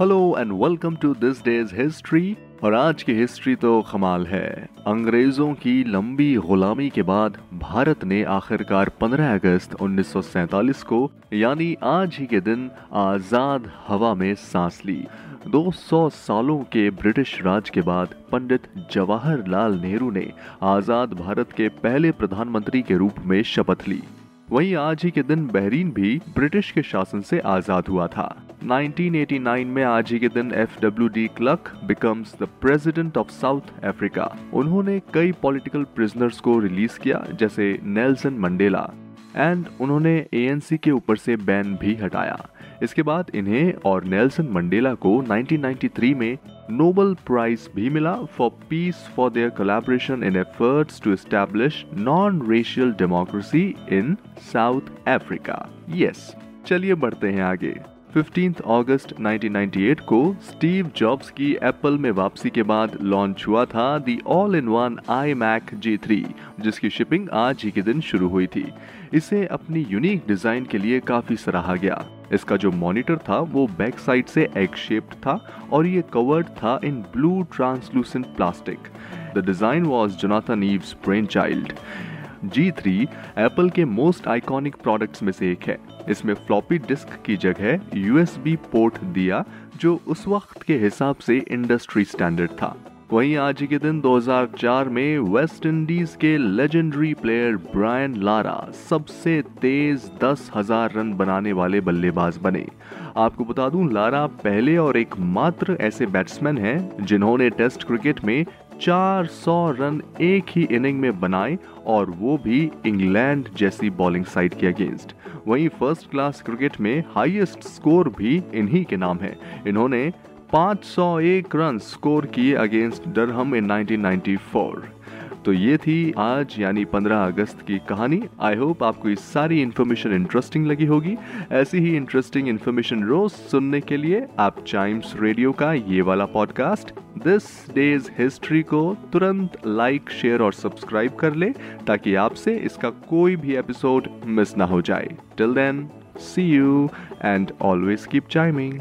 Hello and welcome to this day's history और आज की हिस्ट्री तो कमाल है। अंग्रेज़ों की लंबी गुलामी के बाद भारत ने आखिरकार 15 अगस्त 1947 को, यानी आज ही के दिन, आज़ाद हवा में सांस ली। 200 सालों के ब्रिटिश राज के बाद पंडित जवाहरलाल नेहरू ने आज़ाद भारत के पहले प्रधानमंत्री के रूप में शपथ ली। वहीं आज ही के दिन बहरीन भी ब्रिटिश के शासन से आज़ाद हुआ था। 1989 में आज ही के दिन F W de Klerk becomes the president of South Africa उन्होंने कई पॉलिटिकल प्रिजनर्स को रिलीज़ किया, जैसे नेल्सन मंडेला एंड उन्होंने एएनसी के ऊपर से बैन भी हटाया। इसके बाद इन्हें और नेल्सन मंडेला को 1993 में नोबल प्राइज भी मिला for peace for their collaboration in efforts to establish non racial democracy in South Africa yes चलिए बढ़ते हैं आगे। 15 अगस्त 1998 को स्टीव जॉब्स की एप्पल में वापसी के बाद लॉन्च हुआ था the all in one iMac G three जिसकी शिपिंग आज ही के दिन शुरू हुई थी। इसे अपनी यूनिक डिज़ाइन के लिए काफ़ी सराहा गया। इसका जो मॉनिटर था, वो बैक साइड से एग शेप्ड था और ये कवर्ड था in blue translucent plastic the design was Jonathan Ive's brain child G3 Apple के मोस्ट आइकॉनिक प्रोडक्ट्स में से एक है। इसमें फ्लॉपी डिस्क की जगह यूएसबी पोर्ट दिया, जो उस वक्त के हिसाब से इंडस्ट्री स्टैंडर्ड था। वहीं आज के दिन 2004 में वेस्ट इंडीज के लेजेंडरी प्लेयर ब्रायन लारा सबसे तेज दस हज़ार रन बनाने वाले बल्लेबाज बने। आपको बता दूँ, लारा पहले और एकमात्र ऐसे बैट्समैन हैं जिन्होंने टेस्ट क्रिकेट में 400 रन एक ही इनिंग में बनाए और वो भी इंग्लैंड जैसी बॉलिंग साइड के अगेंस्ट। वहीं फ़र्स्ट क्लास क्रिकेट में हाईएस्ट स्कोर भी इन्हीं के नाम है। इन्होंने 501 रन स्कोर किए अगेंस्ट डरहम इन 1994 तो ये थी आज, यानी 15 अगस्त की कहानी। आई होप आपको ये सारी इन्फॉर्मेशन इंटरेस्टिंग लगी होगी। ऐसी ही इंटरेस्टिंग इन्फॉर्मेशन रोज सुनने के लिए आप चाइम्स रेडियो का ये वाला पॉडकास्ट दिस डेज़ हिस्ट्री को तुरंत लाइक शेयर और सब्सक्राइब कर ले, ताकि आपसे इसका कोई भी एपिसोड मिस ना हो जाए। Till then see you and always keep chiming